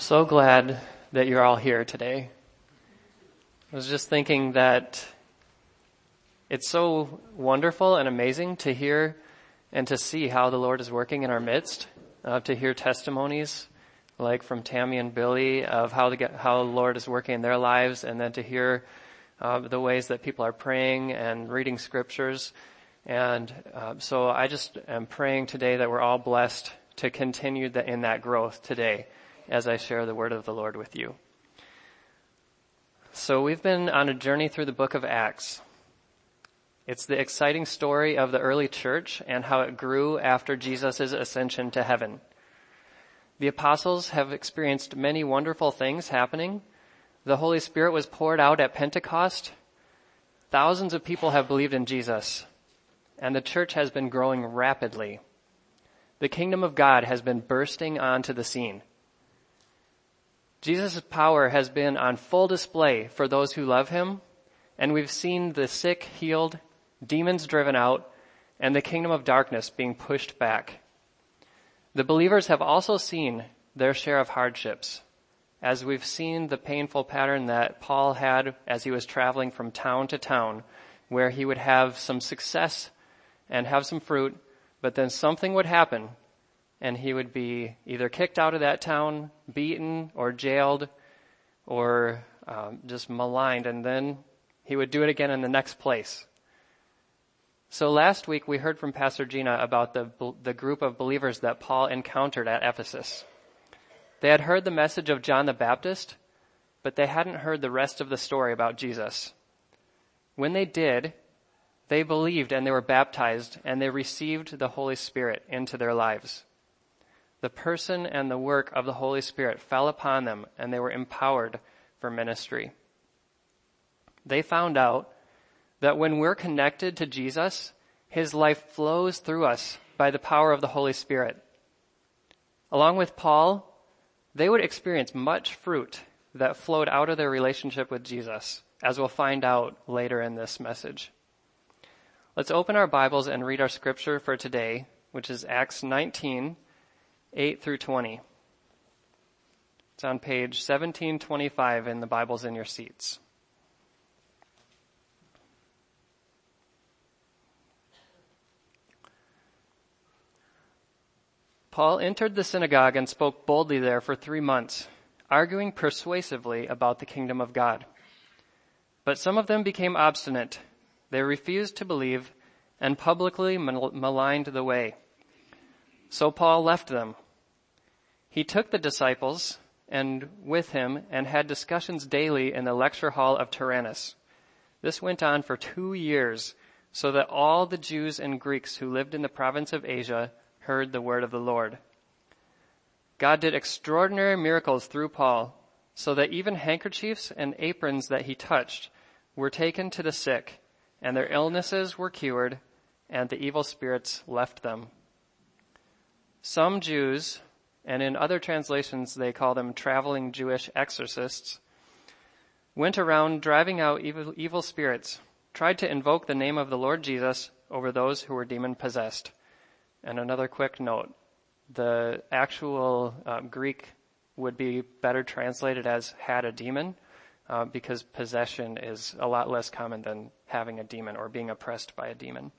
I'm so glad that you're all here today. I was just thinking that it's so wonderful and amazing to hear and to see how the Lord is working in our midst, uh, to hear testimonies like from Tammy and Billy of how the, how the Lord is working in their lives and then to hear uh, the ways that people are praying and reading scriptures. And uh, so I just am praying today that we're all blessed to continue the, in that growth today as I share the word of the Lord with you. So we've been on a journey through the book of Acts. It's the exciting story of the early church and how it grew after Jesus' ascension to heaven. The apostles have experienced many wonderful things happening. The Holy Spirit was poured out at Pentecost. Thousands of people have believed in Jesus and the church has been growing rapidly. The kingdom of God has been bursting onto the scene. Jesus' power has been on full display for those who love him, and we've seen the sick healed, demons driven out, and the kingdom of darkness being pushed back. The believers have also seen their share of hardships, as we've seen the painful pattern that Paul had as he was traveling from town to town, where he would have some success and have some fruit, but then something would happen and he would be either kicked out of that town, beaten, or jailed, or um, just maligned, and then he would do it again in the next place. So last week we heard from Pastor Gina about the, the group of believers that Paul encountered at Ephesus. They had heard the message of John the Baptist, but they hadn't heard the rest of the story about Jesus. When they did, they believed and they were baptized and they received the Holy Spirit into their lives the person and the work of the Holy Spirit fell upon them and they were empowered for ministry. They found out that when we're connected to Jesus, His life flows through us by the power of the Holy Spirit. Along with Paul, they would experience much fruit that flowed out of their relationship with Jesus, as we'll find out later in this message. Let's open our Bibles and read our scripture for today, which is Acts 19, 8 through 20. It's on page 1725 in the Bibles in your seats. Paul entered the synagogue and spoke boldly there for three months, arguing persuasively about the kingdom of God. But some of them became obstinate. They refused to believe and publicly maligned the way. So Paul left them. He took the disciples and with him and had discussions daily in the lecture hall of Tyrannus. This went on for two years so that all the Jews and Greeks who lived in the province of Asia heard the word of the Lord. God did extraordinary miracles through Paul so that even handkerchiefs and aprons that he touched were taken to the sick and their illnesses were cured and the evil spirits left them. Some Jews, and in other translations they call them traveling Jewish exorcists, went around driving out evil, evil spirits, tried to invoke the name of the Lord Jesus over those who were demon possessed. And another quick note, the actual um, Greek would be better translated as had a demon, uh, because possession is a lot less common than having a demon or being oppressed by a demon.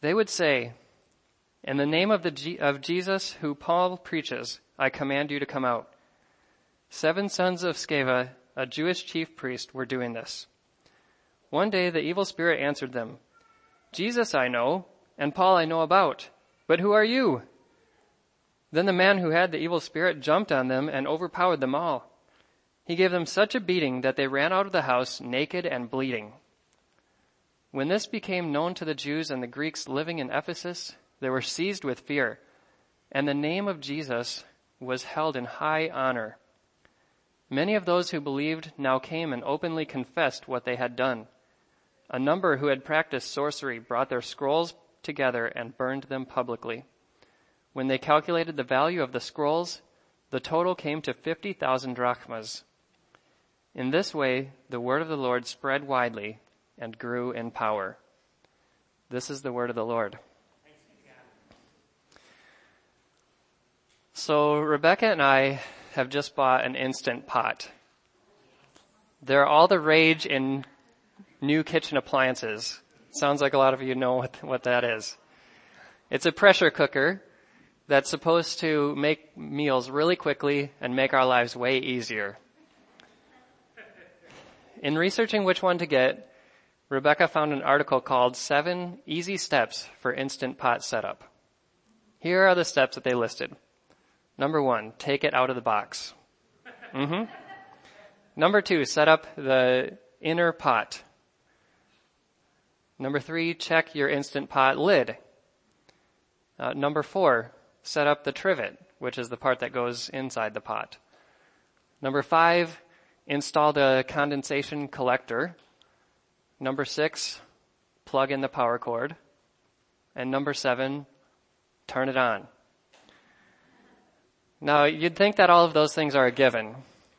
They would say, in the name of, the of Jesus who Paul preaches, I command you to come out. Seven sons of Sceva, a Jewish chief priest, were doing this. One day the evil spirit answered them, Jesus I know, and Paul I know about, but who are you? Then the man who had the evil spirit jumped on them and overpowered them all. He gave them such a beating that they ran out of the house naked and bleeding. When this became known to the Jews and the Greeks living in Ephesus, they were seized with fear, and the name of Jesus was held in high honor. Many of those who believed now came and openly confessed what they had done. A number who had practiced sorcery brought their scrolls together and burned them publicly. When they calculated the value of the scrolls, the total came to 50,000 drachmas. In this way, the word of the Lord spread widely and grew in power. This is the word of the Lord. So Rebecca and I have just bought an Instant Pot. They're all the rage in new kitchen appliances. Sounds like a lot of you know what, what that is. It's a pressure cooker that's supposed to make meals really quickly and make our lives way easier. In researching which one to get, Rebecca found an article called Seven Easy Steps for Instant Pot Setup. Here are the steps that they listed. Number one, take it out of the box. Mm-hmm. Number two, set up the inner pot. Number three, check your Instant Pot lid. Uh, number four, set up the trivet, which is the part that goes inside the pot. Number five, install the condensation collector. Number six, plug in the power cord. And number seven, turn it on. Now, you'd think that all of those things are a given,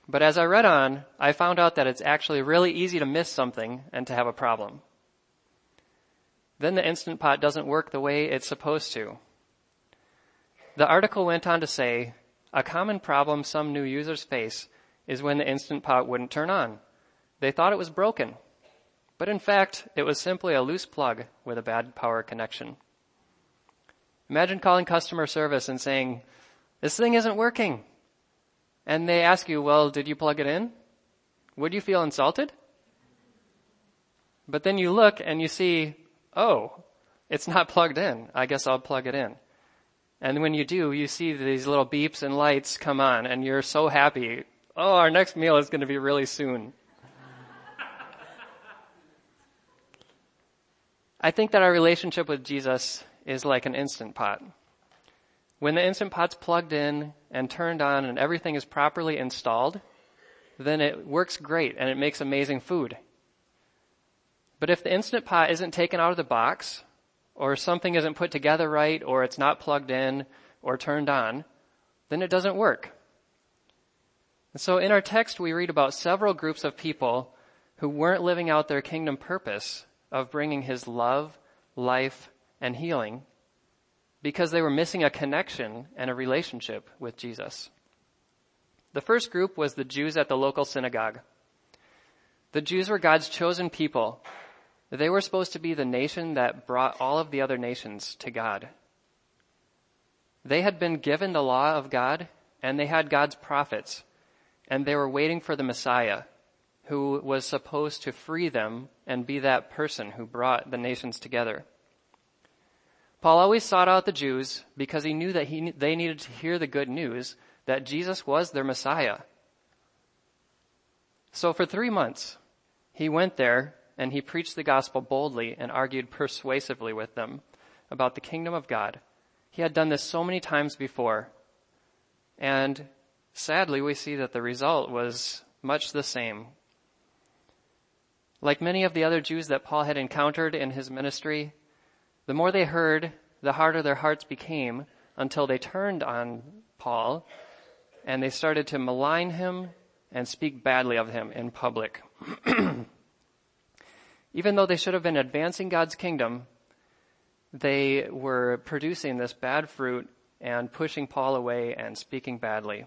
but as I read on, I found out that it's actually really easy to miss something and to have a problem. Then the Instant Pot doesn't work the way it's supposed to. The article went on to say, a common problem some new users face is when the Instant Pot wouldn't turn on. They thought it was broken. But in fact, it was simply a loose plug with a bad power connection. Imagine calling customer service and saying, this thing isn't working. And they ask you, well, did you plug it in? Would you feel insulted? But then you look and you see, oh, it's not plugged in. I guess I'll plug it in. And when you do, you see these little beeps and lights come on and you're so happy. Oh, our next meal is going to be really soon. I think that our relationship with Jesus is like an instant pot. When the Instant Pot's plugged in and turned on and everything is properly installed, then it works great and it makes amazing food. But if the Instant Pot isn't taken out of the box, or something isn't put together right, or it's not plugged in or turned on, then it doesn't work. And so in our text, we read about several groups of people who weren't living out their kingdom purpose of bringing his love, life, and healing because they were missing a connection and a relationship with Jesus. The first group was the Jews at the local synagogue. The Jews were God's chosen people. They were supposed to be the nation that brought all of the other nations to God. They had been given the law of God and they had God's prophets and they were waiting for the Messiah who was supposed to free them and be that person who brought the nations together. Paul always sought out the Jews because he knew that he, they needed to hear the good news that Jesus was their Messiah. So for three months, he went there and he preached the gospel boldly and argued persuasively with them about the kingdom of God. He had done this so many times before. And sadly, we see that the result was much the same. Like many of the other Jews that Paul had encountered in his ministry, the more they heard, the harder their hearts became until they turned on Paul and they started to malign him and speak badly of him in public. Even though they should have been advancing God's kingdom, they were producing this bad fruit and pushing Paul away and speaking badly.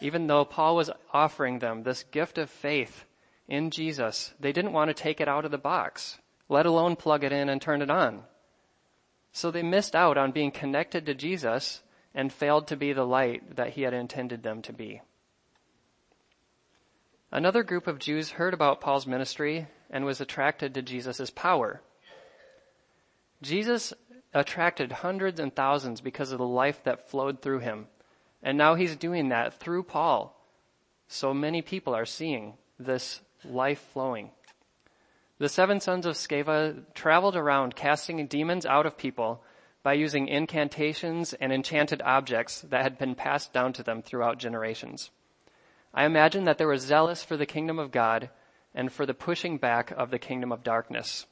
Even though Paul was offering them this gift of faith in Jesus, they didn't want to take it out of the box let alone plug it in and turn it on. So they missed out on being connected to Jesus and failed to be the light that he had intended them to be. Another group of Jews heard about Paul's ministry and was attracted to Jesus' power. Jesus attracted hundreds and thousands because of the life that flowed through him. And now he's doing that through Paul. So many people are seeing this life flowing. The seven sons of Sceva traveled around casting demons out of people by using incantations and enchanted objects that had been passed down to them throughout generations. I imagine that they were zealous for the kingdom of God and for the pushing back of the kingdom of darkness.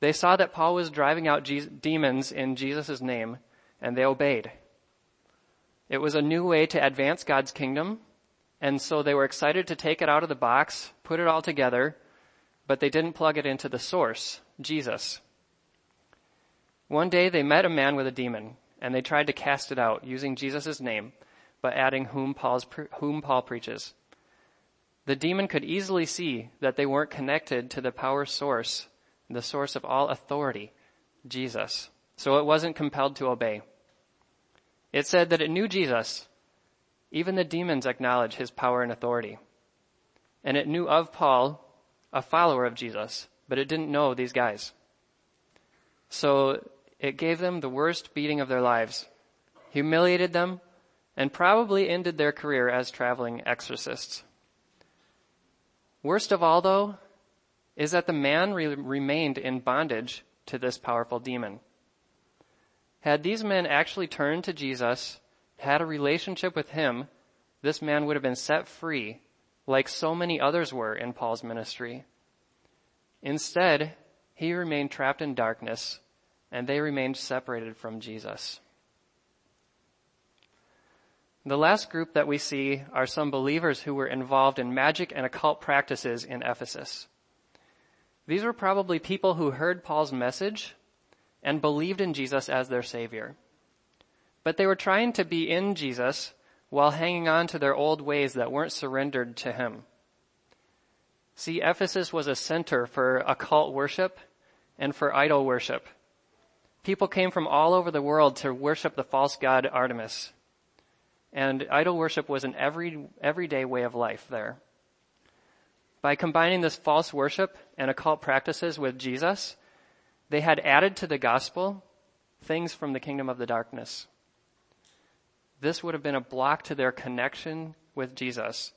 They saw that Paul was driving out demons in Jesus' name and they obeyed. It was a new way to advance God's kingdom and so they were excited to take it out of the box, put it all together, but they didn't plug it into the source, Jesus. One day they met a man with a demon, and they tried to cast it out using Jesus' name, but adding whom, Paul's, whom Paul preaches. The demon could easily see that they weren't connected to the power source, the source of all authority, Jesus. So it wasn't compelled to obey. It said that it knew Jesus. Even the demons acknowledge his power and authority. And it knew of Paul, a follower of Jesus, but it didn't know these guys. So it gave them the worst beating of their lives, humiliated them, and probably ended their career as traveling exorcists. Worst of all, though, is that the man re- remained in bondage to this powerful demon. Had these men actually turned to Jesus, had a relationship with him, this man would have been set free, like so many others were in Paul's ministry. Instead, he remained trapped in darkness, and they remained separated from Jesus. The last group that we see are some believers who were involved in magic and occult practices in Ephesus. These were probably people who heard Paul's message and believed in Jesus as their savior. But they were trying to be in Jesus while hanging on to their old ways that weren't surrendered to him. See, Ephesus was a center for occult worship and for idol worship. People came from all over the world to worship the false god Artemis. And idol worship was an every, everyday way of life there. By combining this false worship and occult practices with Jesus, they had added to the gospel things from the kingdom of the darkness. This would have been a block to their connection with Jesus,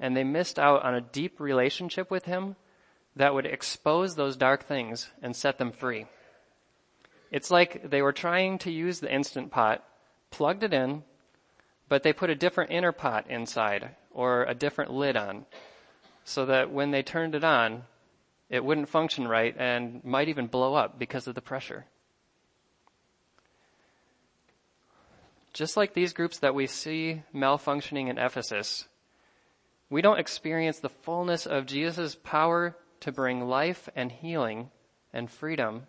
and they missed out on a deep relationship with Him that would expose those dark things and set them free. It's like they were trying to use the instant pot, plugged it in, but they put a different inner pot inside or a different lid on so that when they turned it on, it wouldn't function right and might even blow up because of the pressure. Just like these groups that we see malfunctioning in Ephesus, we don't experience the fullness of Jesus' power to bring life and healing and freedom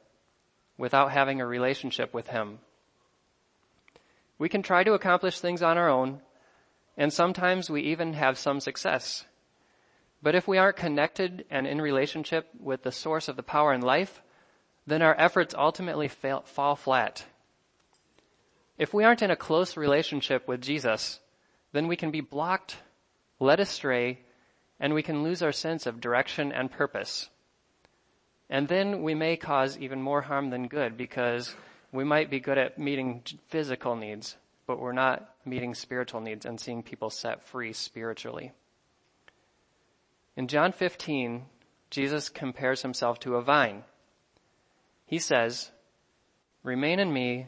without having a relationship with Him. We can try to accomplish things on our own, and sometimes we even have some success. But if we aren't connected and in relationship with the source of the power in life, then our efforts ultimately fail, fall flat. If we aren't in a close relationship with Jesus, then we can be blocked, led astray, and we can lose our sense of direction and purpose. And then we may cause even more harm than good because we might be good at meeting physical needs, but we're not meeting spiritual needs and seeing people set free spiritually. In John 15, Jesus compares himself to a vine. He says, Remain in me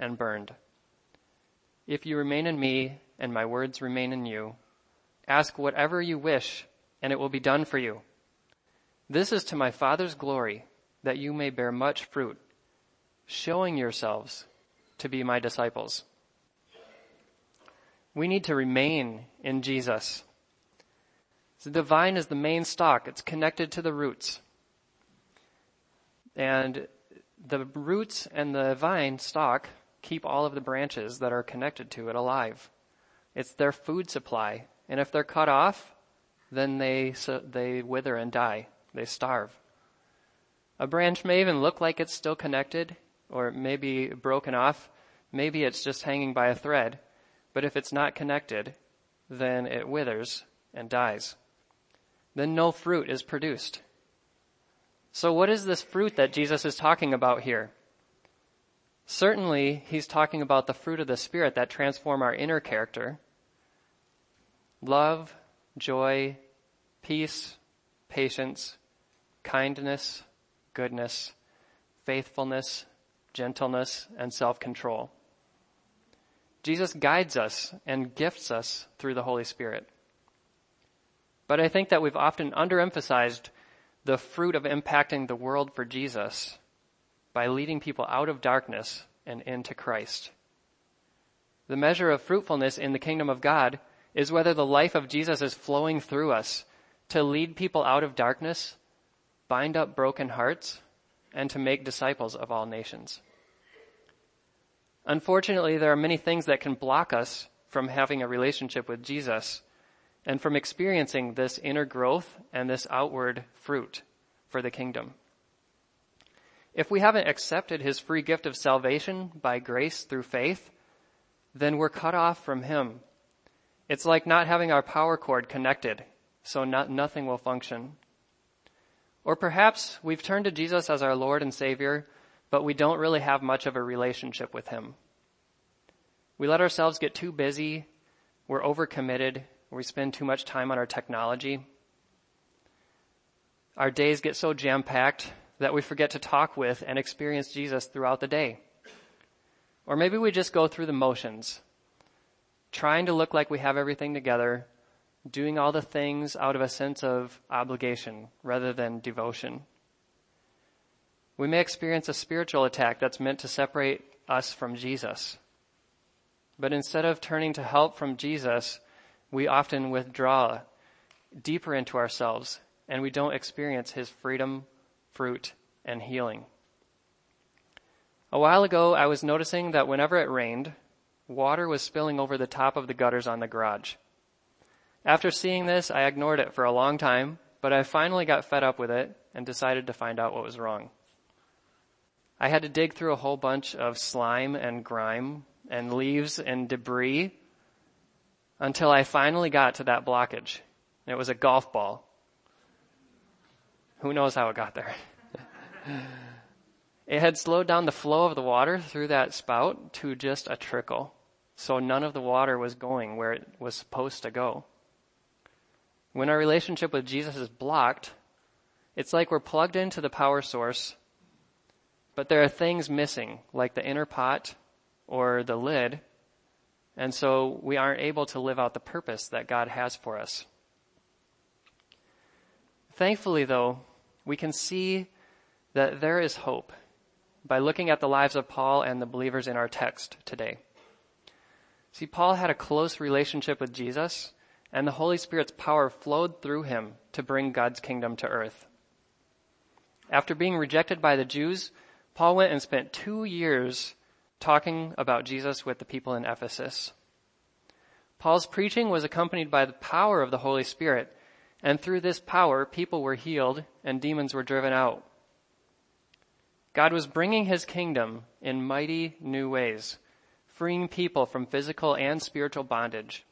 and burned. If you remain in me, and my words remain in you, ask whatever you wish, and it will be done for you. This is to my Father's glory, that you may bear much fruit, showing yourselves to be my disciples. We need to remain in Jesus. The vine is the main stalk. It's connected to the roots. And the roots and the vine stalk keep all of the branches that are connected to it alive. It's their food supply. And if they're cut off, then they, so they wither and die. They starve. A branch may even look like it's still connected or maybe broken off. Maybe it's just hanging by a thread. But if it's not connected, then it withers and dies then no fruit is produced. So what is this fruit that Jesus is talking about here? Certainly, he's talking about the fruit of the Spirit that transform our inner character. Love, joy, peace, patience, kindness, goodness, faithfulness, gentleness, and self-control. Jesus guides us and gifts us through the Holy Spirit. But I think that we've often underemphasized the fruit of impacting the world for Jesus by leading people out of darkness and into Christ. The measure of fruitfulness in the kingdom of God is whether the life of Jesus is flowing through us to lead people out of darkness, bind up broken hearts, and to make disciples of all nations. Unfortunately, there are many things that can block us from having a relationship with Jesus and from experiencing this inner growth and this outward fruit for the kingdom. If we haven't accepted his free gift of salvation by grace through faith, then we're cut off from him. It's like not having our power cord connected, so not, nothing will function. Or perhaps we've turned to Jesus as our Lord and Savior, but we don't really have much of a relationship with Him. We let ourselves get too busy, we're overcommitted, we spend too much time on our technology. Our days get so jam packed that we forget to talk with and experience Jesus throughout the day. Or maybe we just go through the motions, trying to look like we have everything together, doing all the things out of a sense of obligation rather than devotion. We may experience a spiritual attack that's meant to separate us from Jesus. But instead of turning to help from Jesus, we often withdraw deeper into ourselves and we don't experience his freedom, fruit, and healing. A while ago, I was noticing that whenever it rained, water was spilling over the top of the gutters on the garage. After seeing this, I ignored it for a long time, but I finally got fed up with it and decided to find out what was wrong. I had to dig through a whole bunch of slime and grime and leaves and debris until I finally got to that blockage. It was a golf ball. Who knows how it got there? It had slowed down the flow of the water through that spout to just a trickle. So none of the water was going where it was supposed to go. When our relationship with Jesus is blocked, it's like we're plugged into the power source, but there are things missing, like the inner pot or the lid, and so we aren't able to live out the purpose that God has for us. Thankfully, though, we can see that there is hope by looking at the lives of Paul and the believers in our text today. See, Paul had a close relationship with Jesus, and the Holy Spirit's power flowed through him to bring God's kingdom to earth. After being rejected by the Jews, Paul went and spent two years talking about Jesus with the people in Ephesus. Paul's preaching was accompanied by the power of the Holy Spirit, and through this power, people were healed and demons were driven out. God was bringing his kingdom in mighty new ways, freeing people from physical and spiritual bondage.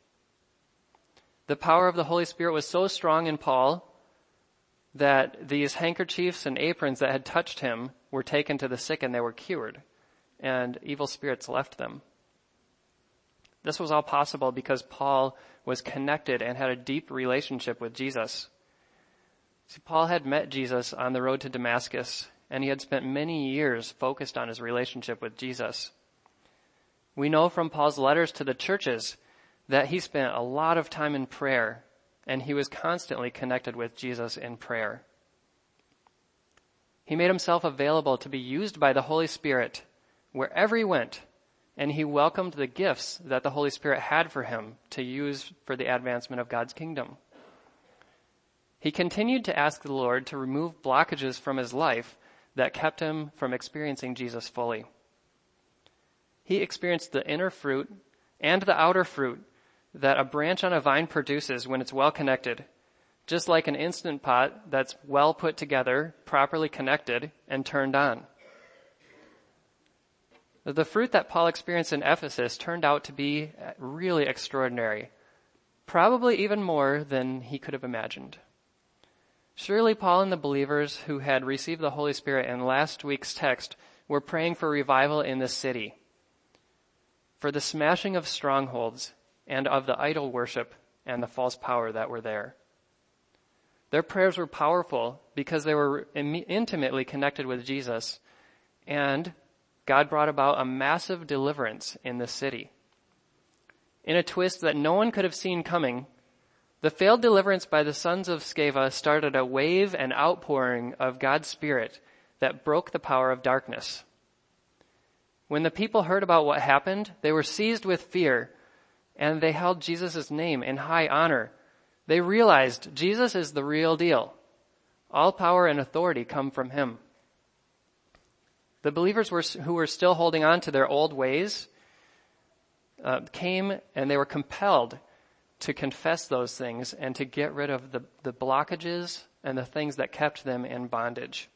The power of the Holy Spirit was so strong in Paul that these handkerchiefs and aprons that had touched him were taken to the sick and they were cured, and evil spirits left them. This was all possible because Paul was connected and had a deep relationship with Jesus. See, Paul had met Jesus on the road to Damascus and he had spent many years focused on his relationship with Jesus. We know from Paul's letters to the churches that he spent a lot of time in prayer and he was constantly connected with Jesus in prayer. He made himself available to be used by the Holy Spirit wherever he went, and he welcomed the gifts that the Holy Spirit had for him to use for the advancement of God's kingdom. He continued to ask the Lord to remove blockages from his life that kept him from experiencing Jesus fully. He experienced the inner fruit and the outer fruit that a branch on a vine produces when it's well connected, just like an instant pot that's well put together, properly connected, and turned on. The fruit that Paul experienced in Ephesus turned out to be uh, really extraordinary, probably even more than he could have imagined. Surely Paul and the believers who had received the Holy Spirit in last week's text were praying for revival in this city, for the smashing of strongholds and of the idol worship and the false power that were there. Their prayers were powerful because they were intimately connected with Jesus and God brought about a massive deliverance in the city. in a twist that no one could have seen coming, the failed deliverance by the sons of Sceva started a wave and outpouring of God's Spirit that broke the power of darkness. When the people heard about what happened, they were seized with fear and they held Jesus' name in high honor. They realized Jesus is the real deal. All power and authority come from him. The believers were, who were still holding on to their old ways uh, came and they were compelled to confess those things and to get rid of the, the blockages and the things that kept them in bondage.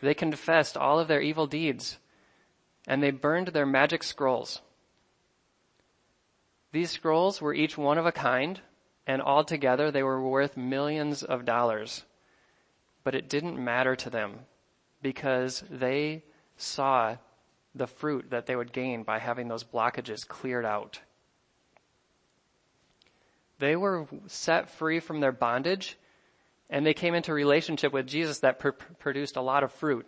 They confessed all of their evil deeds and they burned their magic scrolls. These scrolls were each one of a kind and altogether they were worth millions of dollars. But it didn't matter to them because they saw the fruit that they would gain by having those blockages cleared out. They were set free from their bondage and they came into relationship with Jesus that pr- produced a lot of fruit,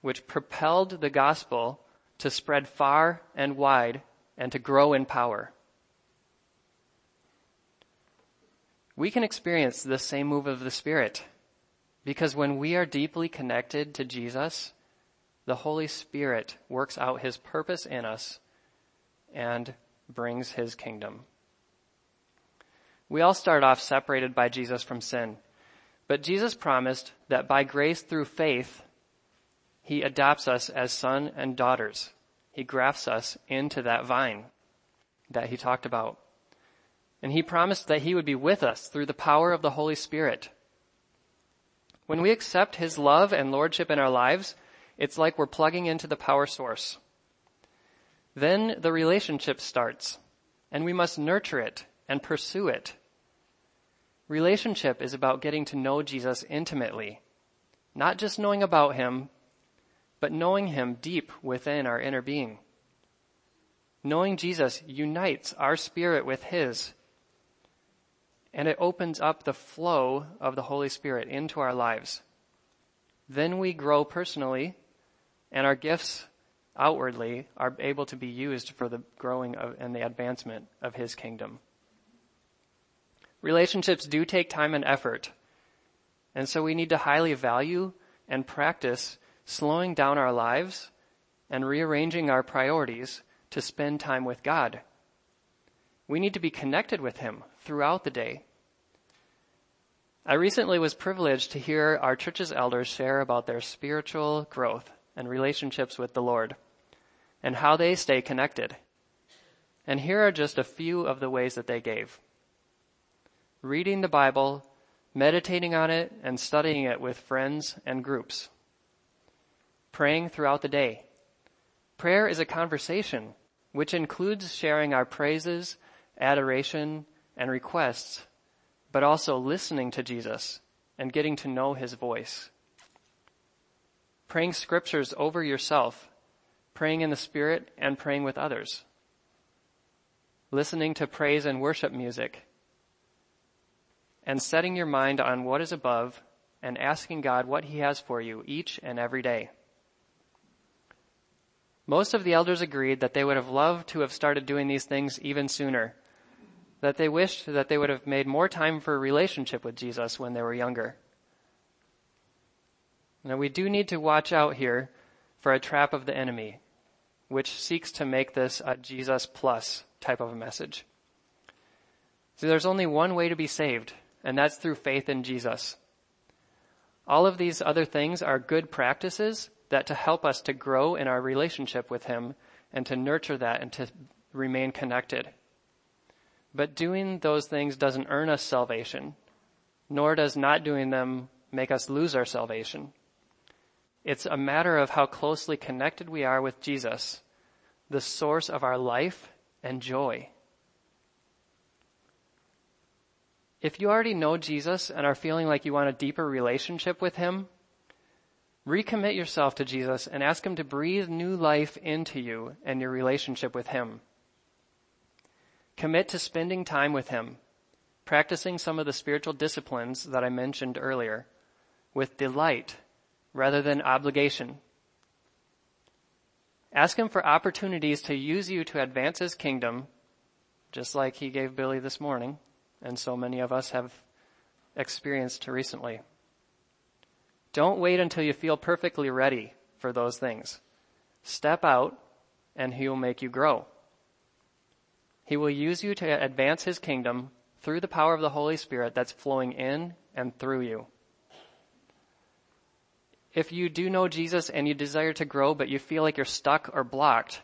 which propelled the gospel to spread far and wide and to grow in power. We can experience the same move of the Spirit because when we are deeply connected to Jesus, the Holy Spirit works out His purpose in us and brings His kingdom. We all start off separated by Jesus from sin. But Jesus promised that by grace through faith, He adopts us as son and daughters. He grafts us into that vine that He talked about. And He promised that He would be with us through the power of the Holy Spirit. When we accept His love and lordship in our lives, it's like we're plugging into the power source. Then the relationship starts, and we must nurture it and pursue it. Relationship is about getting to know Jesus intimately, not just knowing about him, but knowing him deep within our inner being. Knowing Jesus unites our spirit with his, and it opens up the flow of the Holy Spirit into our lives. Then we grow personally, and our gifts outwardly are able to be used for the growing of, and the advancement of his kingdom. Relationships do take time and effort. And so we need to highly value and practice slowing down our lives and rearranging our priorities to spend time with God. We need to be connected with Him throughout the day. I recently was privileged to hear our church's elders share about their spiritual growth and relationships with the Lord and how they stay connected. And here are just a few of the ways that they gave reading the Bible, meditating on it, and studying it with friends and groups. Praying throughout the day. Prayer is a conversation which includes sharing our praises, adoration, and requests, but also listening to Jesus and getting to know his voice. Praying scriptures over yourself, praying in the Spirit, and praying with others. Listening to praise and worship music and setting your mind on what is above and asking God what He has for you each and every day. Most of the elders agreed that they would have loved to have started doing these things even sooner, that they wished that they would have made more time for a relationship with Jesus when they were younger. Now we do need to watch out here for a trap of the enemy, which seeks to make this a Jesus plus type of a message. See, there's only one way to be saved, and that's through faith in Jesus. All of these other things are good practices that to help us to grow in our relationship with Him and to nurture that and to remain connected. But doing those things doesn't earn us salvation, nor does not doing them make us lose our salvation. It's a matter of how closely connected we are with Jesus, the source of our life and joy. If you already know Jesus and are feeling like you want a deeper relationship with Him, recommit yourself to Jesus and ask Him to breathe new life into you and your relationship with Him. Commit to spending time with Him, practicing some of the spiritual disciplines that I mentioned earlier with delight rather than obligation. Ask Him for opportunities to use you to advance His kingdom just like he gave Billy this morning, and so many of us have experienced recently. Don't wait until you feel perfectly ready for those things. Step out and he will make you grow. He will use you to advance his kingdom through the power of the Holy Spirit that's flowing in and through you. If you do know Jesus and you desire to grow, but you feel like you're stuck or blocked,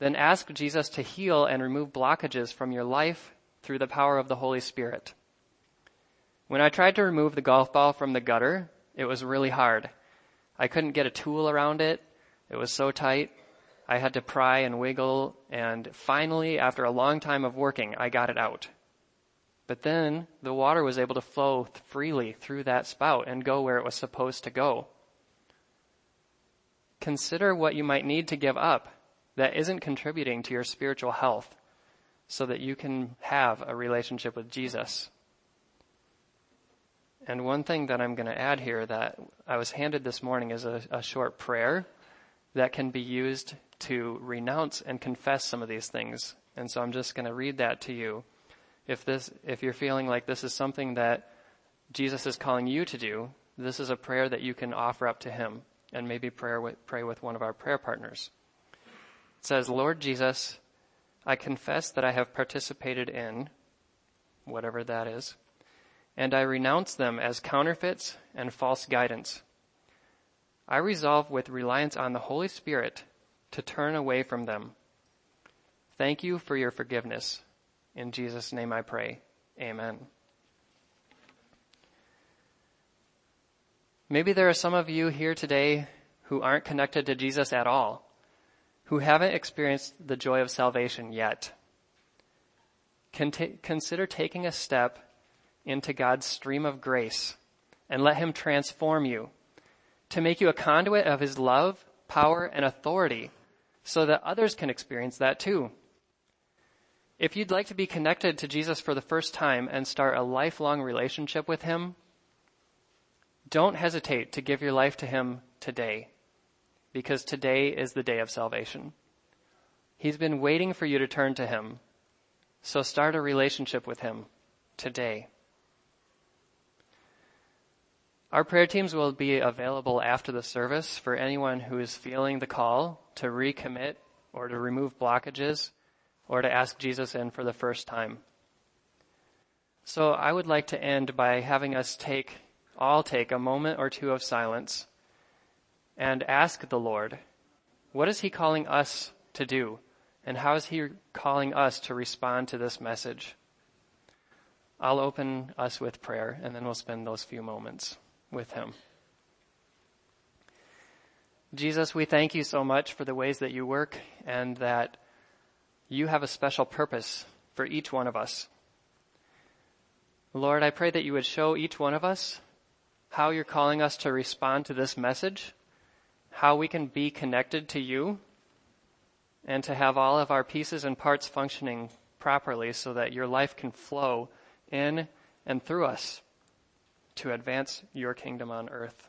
then ask Jesus to heal and remove blockages from your life through the power of the Holy Spirit. When I tried to remove the golf ball from the gutter, it was really hard. I couldn't get a tool around it. It was so tight. I had to pry and wiggle, and finally, after a long time of working, I got it out. But then the water was able to flow freely through that spout and go where it was supposed to go. Consider what you might need to give up that isn't contributing to your spiritual health so that you can have a relationship with Jesus. And one thing that I'm going to add here that I was handed this morning is a, a short prayer that can be used to renounce and confess some of these things. And so I'm just going to read that to you. If this, if you're feeling like this is something that Jesus is calling you to do, this is a prayer that you can offer up to Him and maybe pray with, pray with one of our prayer partners. It says, Lord Jesus, I confess that I have participated in whatever that is and I renounce them as counterfeits and false guidance. I resolve with reliance on the Holy Spirit to turn away from them. Thank you for your forgiveness. In Jesus' name I pray. Amen. Maybe there are some of you here today who aren't connected to Jesus at all, who haven't experienced the joy of salvation yet. Consider taking a step into God's stream of grace and let Him transform you to make you a conduit of His love, power, and authority so that others can experience that too. If you'd like to be connected to Jesus for the first time and start a lifelong relationship with Him, don't hesitate to give your life to Him today because today is the day of salvation. He's been waiting for you to turn to Him. So start a relationship with Him today. Our prayer teams will be available after the service for anyone who is feeling the call to recommit or to remove blockages or to ask Jesus in for the first time. So I would like to end by having us take, all take a moment or two of silence and ask the Lord, what is He calling us to do? And how is He calling us to respond to this message? I'll open us with prayer and then we'll spend those few moments with him. Jesus, we thank you so much for the ways that you work and that you have a special purpose for each one of us. Lord, I pray that you would show each one of us how you're calling us to respond to this message, how we can be connected to you, and to have all of our pieces and parts functioning properly so that your life can flow in and through us to advance your kingdom on earth.